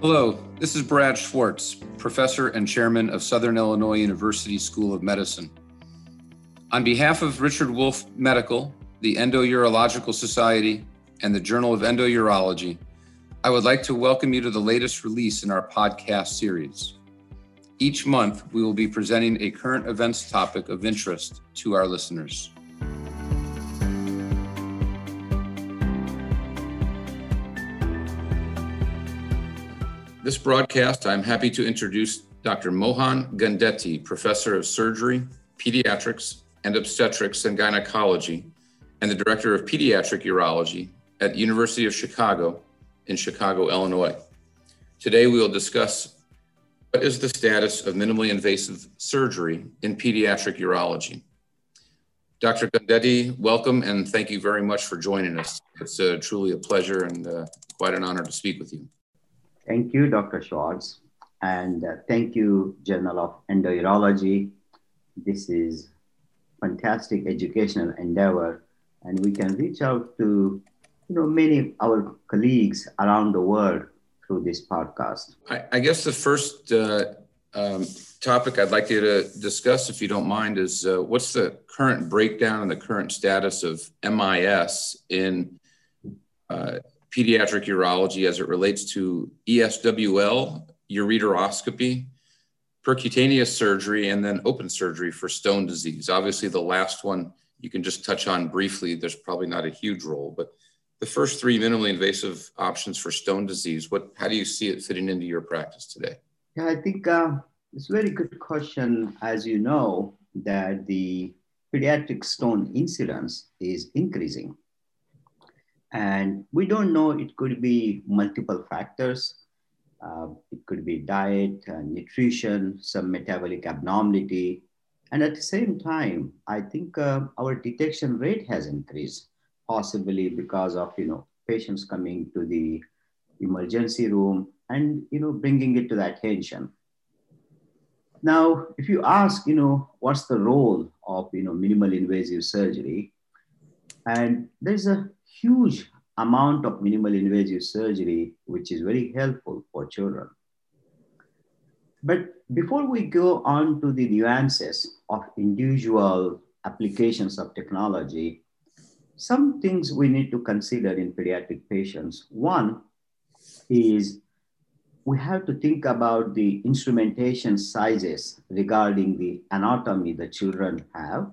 Hello, this is Brad Schwartz, professor and chairman of Southern Illinois University School of Medicine. On behalf of Richard Wolf Medical, the Endourological Society, and the Journal of Endourology, I would like to welcome you to the latest release in our podcast series. Each month, we will be presenting a current events topic of interest to our listeners. This broadcast, I'm happy to introduce Dr. Mohan Gundeti, Professor of Surgery, Pediatrics, and Obstetrics and Gynecology, and the Director of Pediatric Urology at University of Chicago in Chicago, Illinois. Today, we will discuss what is the status of minimally invasive surgery in pediatric urology. Dr. Gundeti, welcome and thank you very much for joining us. It's uh, truly a pleasure and uh, quite an honor to speak with you. Thank you, Dr. Schwartz. And uh, thank you, Journal of Endourology. This is fantastic educational endeavor. And we can reach out to you know, many of our colleagues around the world through this podcast. I, I guess the first uh, um, topic I'd like you to discuss, if you don't mind, is uh, what's the current breakdown and the current status of MIS in uh, pediatric urology as it relates to ESWL, ureteroscopy, percutaneous surgery, and then open surgery for stone disease. Obviously, the last one you can just touch on briefly. There's probably not a huge role, but the first three minimally invasive options for stone disease, what, how do you see it fitting into your practice today? Yeah, I think uh, it's a very good question. As you know, that the pediatric stone incidence is increasing. And we don't know, it could be multiple factors. Uh, it could be diet, uh, nutrition, some metabolic abnormality. And at the same time, I think uh, our detection rate has increased, possibly because of, you know, patients coming to the emergency room and, you know, bringing it to the attention. Now, if you ask, you know, what's the role of, you know, minimal invasive surgery? And there's a huge amount of minimal invasive surgery, which is very helpful for children. But before we go on to the nuances of individual applications of technology, some things we need to consider in pediatric patients. One is we have to think about the instrumentation sizes regarding the anatomy the children have.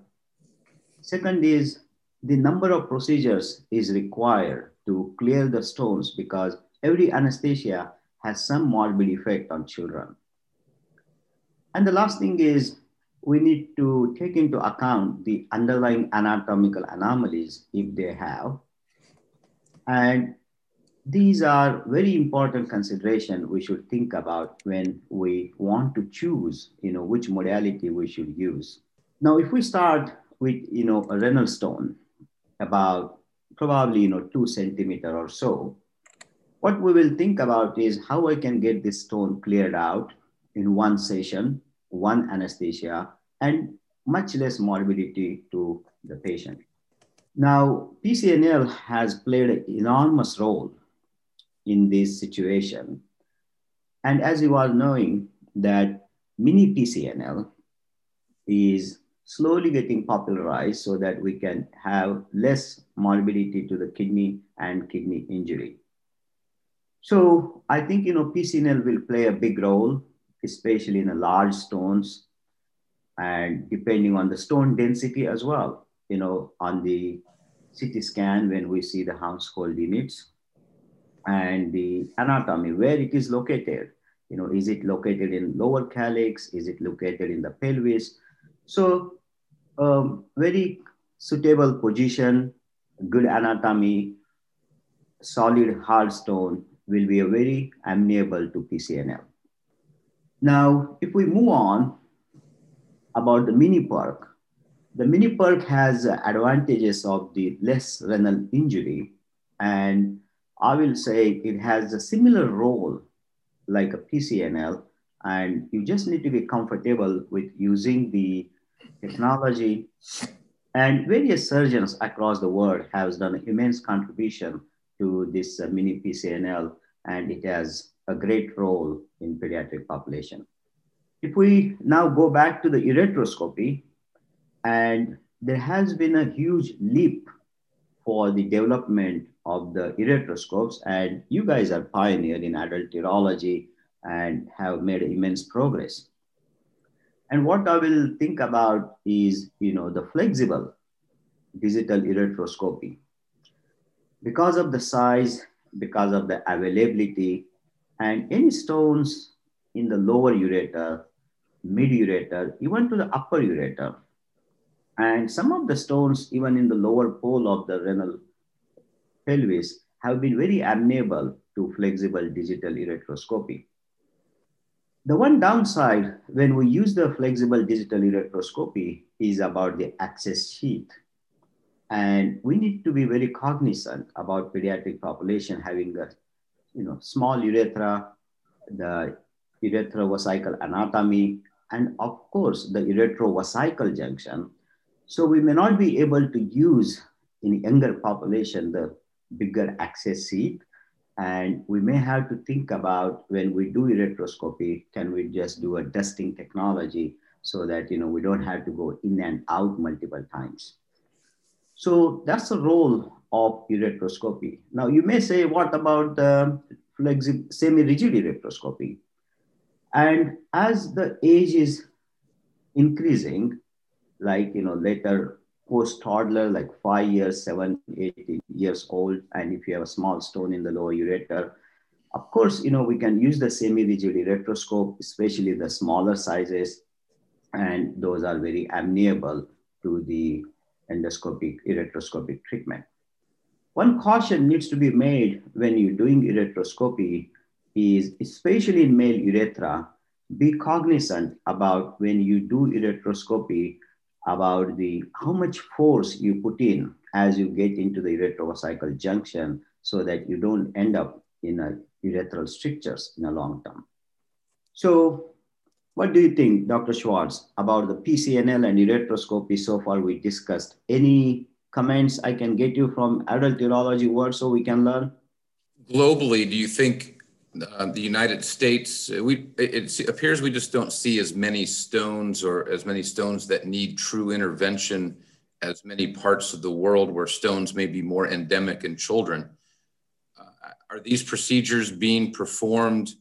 Second is the number of procedures is required to clear the stones because every anesthesia has some morbid effect on children. And the last thing is we need to take into account the underlying anatomical anomalies if they have. And these are very important consideration we should think about when we want to choose, you know, which modality we should use. Now, if we start with, you know, a renal stone, about probably you know two centimeter or so. What we will think about is how i can get this stone cleared out in one session one anesthesia and much less morbidity to the patient. Now pcnl has played an enormous role in this situation. And as you are knowing that mini pcnl is slowly getting popularized so that we can have less morbidity to the kidney and kidney injury. So I think, you know, PCNL will play a big role, especially in the large stones and depending on the stone density as well, you know, on the CT scan when we see the Hounsfield units and the anatomy, where it is located. You know, is it located in lower calyx? Is it located in the pelvis? So um, very suitable position, good anatomy, solid hard stone will be a very amenable to PCNL. Now, if we move on about the mini PERC, the mini PERC has advantages of the less renal injury. And I will say it has a similar role like a PCNL. And you just need to be comfortable with using the technology, and various surgeons across the world have done immense contribution to this uh, mini PCNL, and it has a great role in pediatric population. If we now go back to the ureteroscopy, and there has been a huge leap for the development of the ureteroscopes, and you guys are pioneer in adult urology and have made immense progress. And what I will think about is, you know, the flexible digital ureteroscopy. Because of the size, because of the availability, and any stones in the lower ureter, mid ureter, even to the upper ureter, and some of the stones, even in the lower pole of the renal pelvis, have been very amenable to flexible digital ureteroscopy. The one downside when we use the flexible digital ureteroscopy is about the access sheath. And we need to be very cognizant about pediatric population having a you know, small urethra, the uretrovesical anatomy, and of course the ureterovesical junction. So we may not be able to use in younger population the bigger access sheath and we may have to think about when we do ureteroscopy, can we just do a dusting technology so that you know we don't have to go in and out multiple times. So that's the role of ureteroscopy. Now you may say, what about the semi-rigid ureteroscopy? And as the age is increasing, like you know later post toddler, like five years, seven, eight years old, and if you have a small stone in the lower ureter, of course, you know, we can use the semi-rigid ureteroscope, especially the smaller sizes, and those are very amenable to the endoscopic ureteroscopic treatment. One caution needs to be made when you're doing ureteroscopy is, especially in male urethra, be cognizant about when you do ureteroscopy about the how much force you put in as you get into the ureterovesical junction so that you don't end up in a urethral strictures in a long term. So what do you think, Dr. Schwartz, about the PCNL and ureteroscopy so far we discussed? Any comments I can get you from adult urology world so we can learn? Globally, do you think uh, the United States, uh, we it, it, appears we just don't see as many stones or as many stones that need true intervention as many parts of the world where stones may be more endemic in children. Uh, are these procedures being performed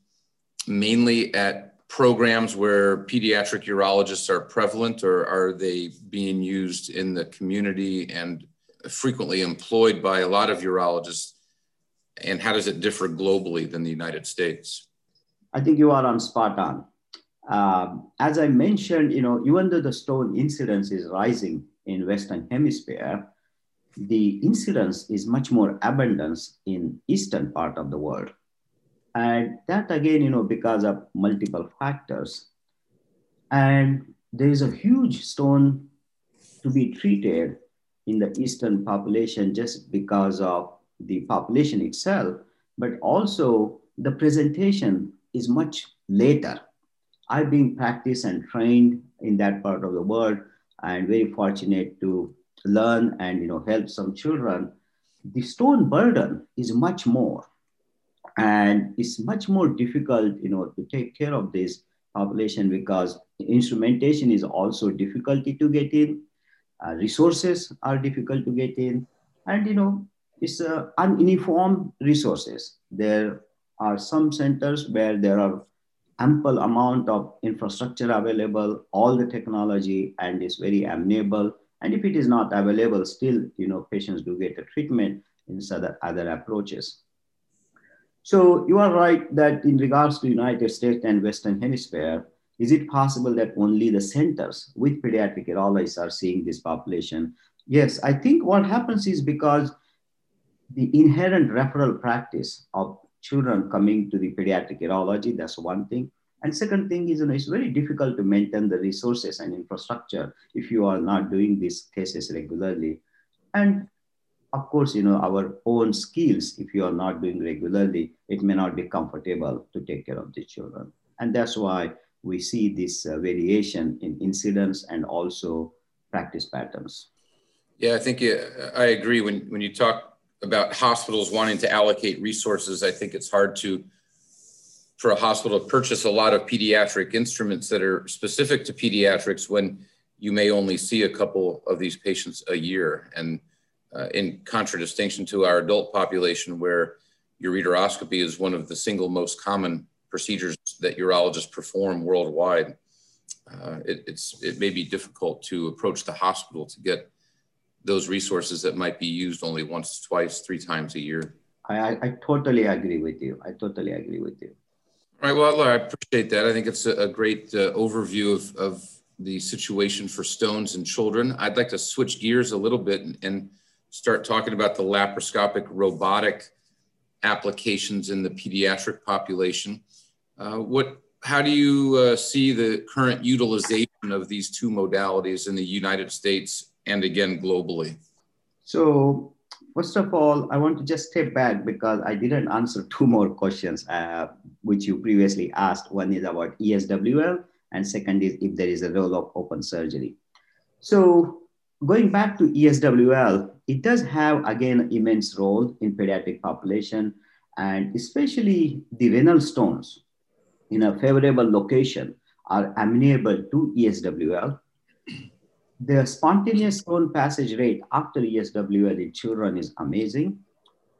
mainly at programs where pediatric urologists are prevalent, or are they being used in the community and frequently employed by a lot of urologists and how does it differ globally than the United States? I think you are on spot on. Um, as I mentioned, you know, even though the stone incidence is rising in Western Hemisphere, the incidence is much more abundance in Eastern part of the world. And that again, you know, because of multiple factors. And there is a huge stone to be treated in the Eastern population just because of the population itself, but also the presentation is much later. I've been practiced and trained in that part of the world and very fortunate to learn and you know help some children. The stone burden is much more and it's much more difficult you know to take care of this population because instrumentation is also difficulty to get in uh, resources are difficult to get in and you know it's uh, ununiform resources. There are some centers where there are ample amount of infrastructure available, all the technology, and is very amenable. And if it is not available, still, you know, patients do get a treatment in other, other approaches. So you are right that in regards to United States and Western Hemisphere, is it possible that only the centers with pediatric urologists are seeing this population? Yes, I think what happens is because the inherent referral practice of children coming to the pediatric urology, that's one thing. And second thing is, you know, it's very difficult to maintain the resources and infrastructure if you are not doing these cases regularly. And of course, you know, our own skills, if you are not doing regularly, it may not be comfortable to take care of the children. And that's why we see this uh, variation in incidence and also practice patterns. Yeah, I think uh, I agree. When, when you talk about hospitals wanting to allocate resources, I think it's hard to for a hospital to purchase a lot of pediatric instruments that are specific to pediatrics when you may only see a couple of these patients a year. And uh, in contradistinction to our adult population, where ureteroscopy is one of the single most common procedures that urologists perform worldwide, uh, it, it's, it may be difficult to approach the hospital to get those resources that might be used only once, twice, three times a year. I, I totally agree with you. I totally agree with you. All right. Well, I appreciate that. I think it's a, a great uh, overview of, of the situation for stones and children. I'd like to switch gears a little bit and, and start talking about the laparoscopic robotic applications in the pediatric population. Uh, what, how do you uh, see the current utilization of these two modalities in the United States and again globally? So First of all, I want to just step back because I didn't answer two more questions uh, which you previously asked. One is about ESWL, and second is if there is a role of open surgery. So going back to ESWL, it does have again immense role in pediatric population, and especially the renal stones in a favorable location are amenable to ESWL the spontaneous stone passage rate after ESWL in children is amazing.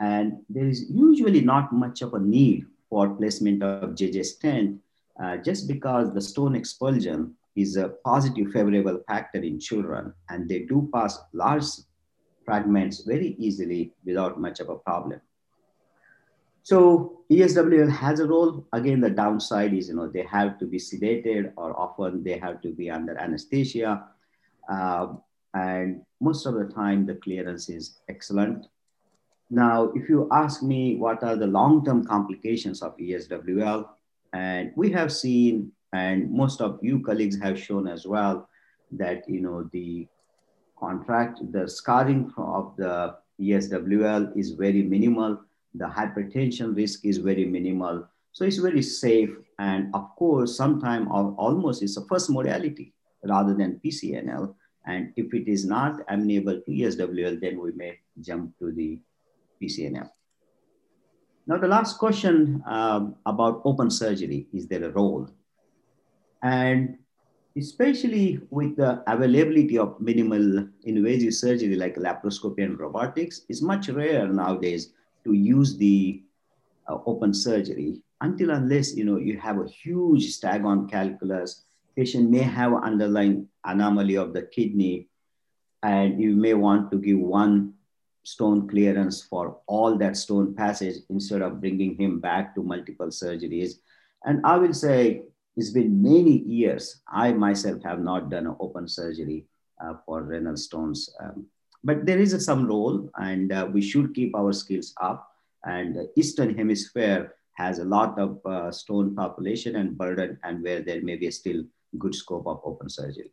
And there is usually not much of a need for placement of JJ stent uh, just because the stone expulsion is a positive favorable factor in children and they do pass large fragments very easily without much of a problem. So ESWL has a role. Again, the downside is, you know, they have to be sedated or often they have to be under anesthesia uh, and most of the time, the clearance is excellent. Now, if you ask me what are the long-term complications of ESWL, and we have seen, and most of you colleagues have shown as well, that you know the contract, the scarring of the ESWL is very minimal. The hypertension risk is very minimal. So it's very safe. And of course, sometimes almost it's a first modality rather than PCNL. And if it is not amenable to ESWL, then we may jump to the PCNL. Now, the last question um, about open surgery, is there a role? And especially with the availability of minimal invasive surgery like laparoscopy and robotics, it's much rare nowadays to use the uh, open surgery until unless you know you have a huge staghorn calculus patient may have underlying anomaly of the kidney and you may want to give one stone clearance for all that stone passage instead of bringing him back to multiple surgeries. And I will say it's been many years. I myself have not done an open surgery uh, for renal stones. Um, but there is a, some role and uh, we should keep our skills up. And the Eastern Hemisphere has a lot of uh, stone population and burden and where there may be still good scope of open surgery.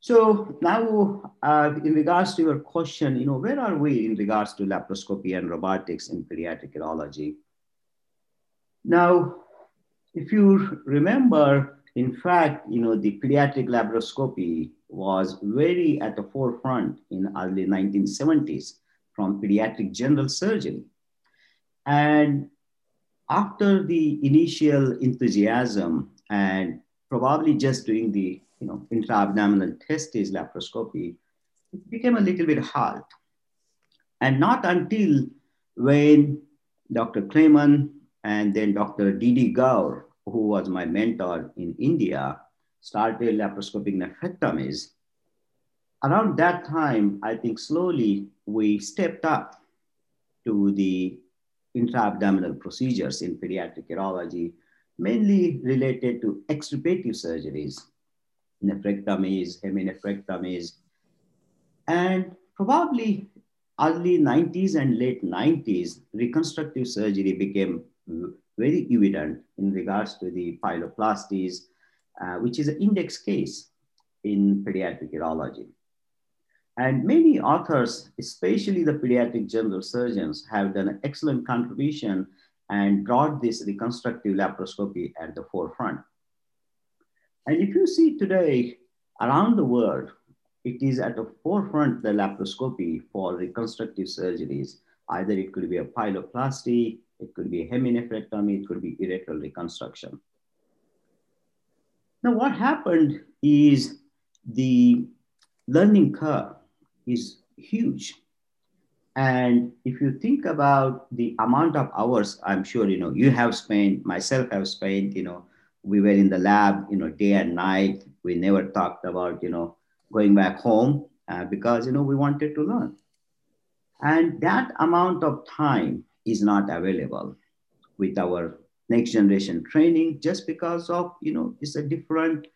So now, uh, in regards to your question, you know, where are we in regards to laparoscopy and robotics in pediatric urology? Now, if you remember, in fact, you know, the pediatric laparoscopy was very at the forefront in early 1970s from pediatric general surgery. And after the initial enthusiasm and probably just doing the you know, intra-abdominal testis laparoscopy, it became a little bit hard. And not until when Dr. Clayman and then Dr. D.D. Gaur, who was my mentor in India, started laparoscopic nephrectomies. Around that time, I think slowly we stepped up to the intra-abdominal procedures in pediatric urology mainly related to extirpative surgeries, nephrectomies, heminephrectomies, and probably early 90s and late 90s, reconstructive surgery became very evident in regards to the pyeloplasties, uh, which is an index case in pediatric urology. And many authors, especially the pediatric general surgeons, have done an excellent contribution and brought this reconstructive laparoscopy at the forefront. And if you see today around the world, it is at the forefront the laparoscopy for reconstructive surgeries. Either it could be a pyeloplasty, it could be a heminephrectomy, it could be erectile reconstruction. Now, what happened is the learning curve is huge. And if you think about the amount of hours, I'm sure, you know, you have spent, myself have spent, you know, we were in the lab, you know, day and night. We never talked about, you know, going back home uh, because, you know, we wanted to learn. And that amount of time is not available with our next generation training just because of, you know, it's a different,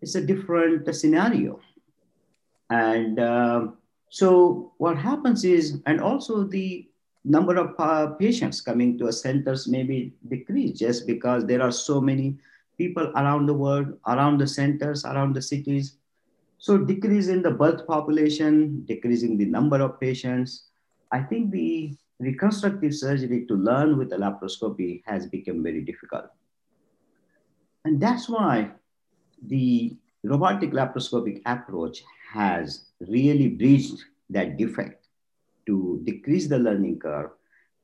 it's a different scenario. And uh, so what happens is, and also the number of uh, patients coming to a centers maybe decrease just because there are so many people around the world, around the centers, around the cities so decrease in the birth population, decreasing the number of patients. I think the reconstructive surgery to learn with the laparoscopy has become very difficult. And that's why the robotic laparoscopic approach has really bridged that defect to decrease the learning curve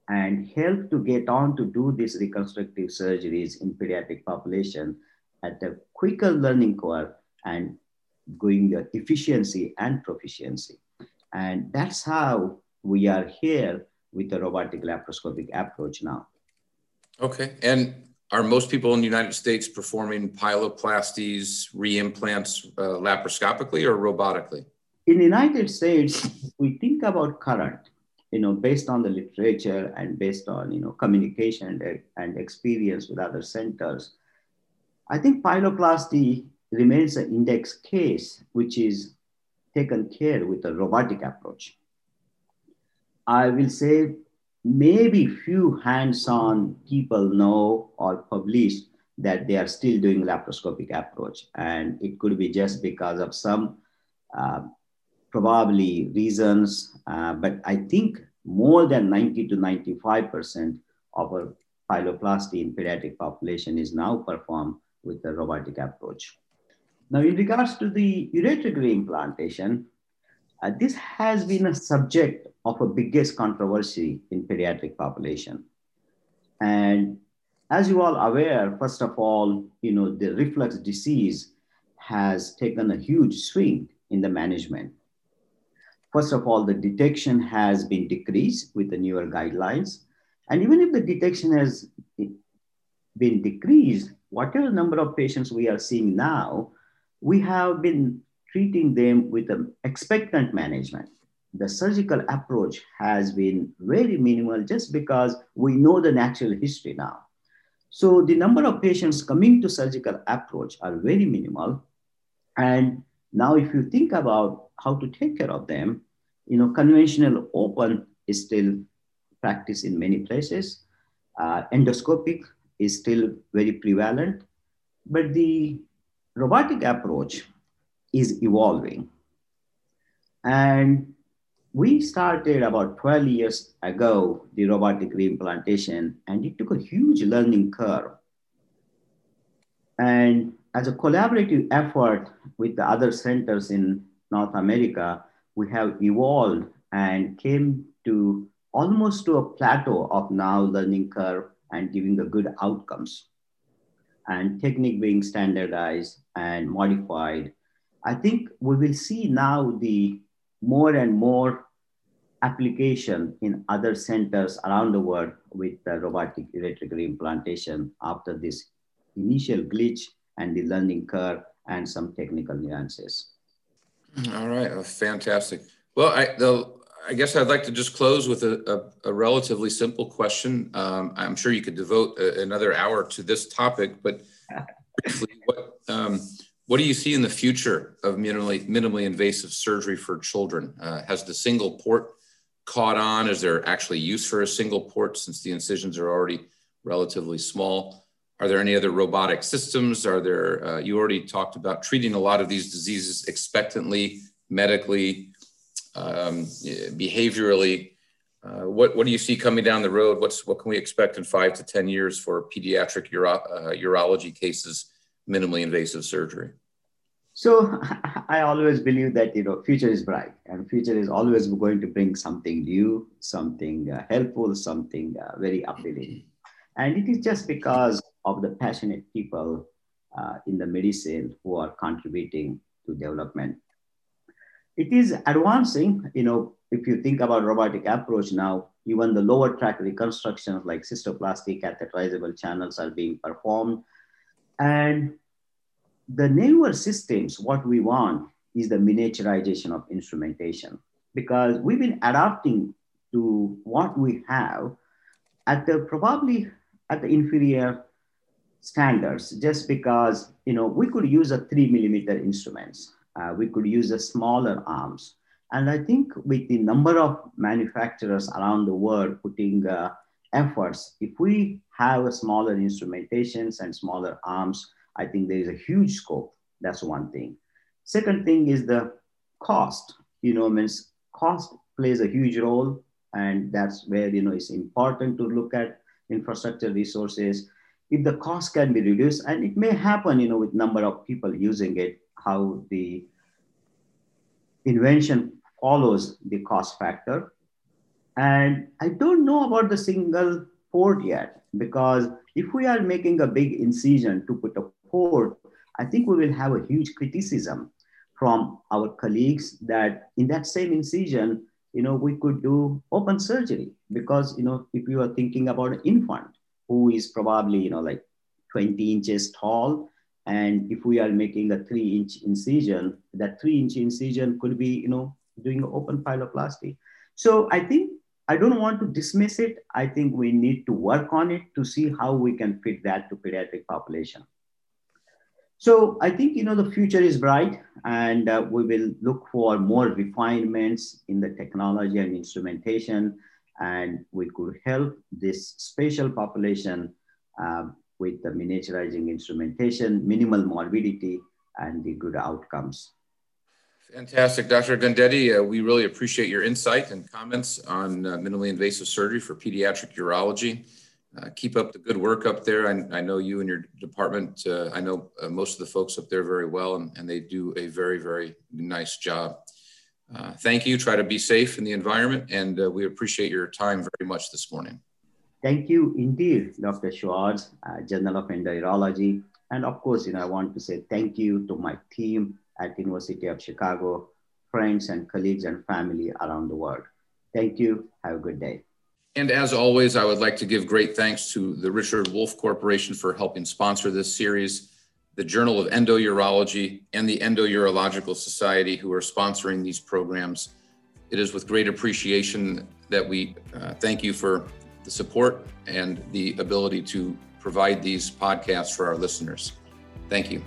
and help to get on to do these reconstructive surgeries in pediatric population at a quicker learning curve and going the efficiency and proficiency. And that's how we are here with the robotic laparoscopic approach now. Okay. And are most people in the United States performing pyeloplasties, reimplants uh, laparoscopically or robotically? In the United States, we think about current, you know, based on the literature and based on, you know, communication and, experience with other centers. I think pyeloplasty remains an index case, which is taken care with a robotic approach. I will say maybe few hands-on people know or publish that they are still doing laparoscopic approach. And it could be just because of some uh, probably reasons, uh, but I think more than 90 to 95% of our pyeloplasty in pediatric population is now performed with the robotic approach. Now, in regards to the ureteric reimplantation, uh, this has been a subject of a biggest controversy in pediatric population. And as you all aware, first of all, you know, the reflux disease has taken a huge swing in the management. First of all, the detection has been decreased with the newer guidelines. And even if the detection has been decreased, whatever number of patients we are seeing now, we have been treating them with an expectant management. The surgical approach has been very minimal just because we know the natural history now. So the number of patients coming to surgical approach are very minimal. And now if you think about how to take care of them, you know, conventional open is still practiced in many places. Uh, endoscopic is still very prevalent, but the robotic approach is evolving. And we started about 12 years ago, the robotic reimplantation, and it took a huge learning curve. And as a collaborative effort with the other centers in North America, we have evolved and came to almost to a plateau of now learning curve and giving the good outcomes and technique being standardized and modified, I think we will see now the more and more application in other centers around the world with the robotic ureteric implantation after this initial glitch and the learning curve and some technical nuances. All right, oh, fantastic. Well, I, the, I guess I'd like to just close with a, a, a relatively simple question. Um, I'm sure you could devote a, another hour to this topic, but briefly, what, um, what do you see in the future of minimally, minimally invasive surgery for children? Uh, has the single port caught on? Is there actually use for a single port since the incisions are already relatively small? Are there any other robotic systems? Are there, uh, you already talked about treating a lot of these diseases expectantly, medically, um, behaviorally. Uh, what, what do you see coming down the road? What's, what can we expect in five to 10 years for pediatric uro, uh, urology cases, minimally invasive surgery? So I always believe that you know future is bright, and future is always going to bring something new, something uh, helpful, something uh, very appealing, and it is just because of the passionate people uh, in the medicine who are contributing to development. It is advancing. You know, if you think about robotic approach now, even the lower tract reconstructions like cystoplasty catheterizable channels are being performed, and the newer systems, what we want is the miniaturization of instrumentation. Because we've been adapting to what we have at the probably at the inferior standards just because you know we could use a three millimeter instruments. Uh, we could use a smaller arms. And i think with the number of manufacturers around the world putting uh, efforts if we have smaller instrumentations and smaller arms I think there is a huge scope. That's one thing. Second thing is the cost. You know, means cost plays a huge role, and that's where you know it's important to look at infrastructure resources. If the cost can be reduced, and it may happen, you know, with number of people using it, how the invention follows the cost factor. And I don't know about the single port yet, because if we are making a big incision to put a port, I think we will have a huge criticism from our colleagues that in that same incision, you know, we could do open surgery because, you know, if you are thinking about an infant who is probably, you know, like 20 inches tall, and if we are making a three inch incision, that three inch incision could be, you know, doing open pyeloplasty. So I think I don't want to dismiss it. I think we need to work on it to see how we can fit that to pediatric population. So I think you know the future is bright, and uh, we will look for more refinements in the technology and instrumentation, and we could help this special population uh, with the miniaturizing instrumentation, minimal morbidity, and the good outcomes. Fantastic, Dr. Gundeti. Uh, we really appreciate your insight and comments on uh, minimally invasive surgery for pediatric urology. Uh, keep up the good work up there. I, I know you and your department, uh, I know uh, most of the folks up there very well, and, and they do a very, very nice job. Uh, thank you. Try to be safe in the environment, and we appreciate your time very much this morning. Thank you indeed, Dr. Schwartz, Journal of Endourology. And of course, you know, I want to say thank you to my team at University of Chicago, friends and colleagues and family around the world. Thank you. Have a good day. And as always, I would like to give great thanks to the Richard Wolf Corporation for helping sponsor this series, the Journal of Endourology, and the Endourological Society, who are sponsoring these programs. It is with great appreciation that we uh, thank you for the support and the ability to provide these podcasts for our listeners. Thank you.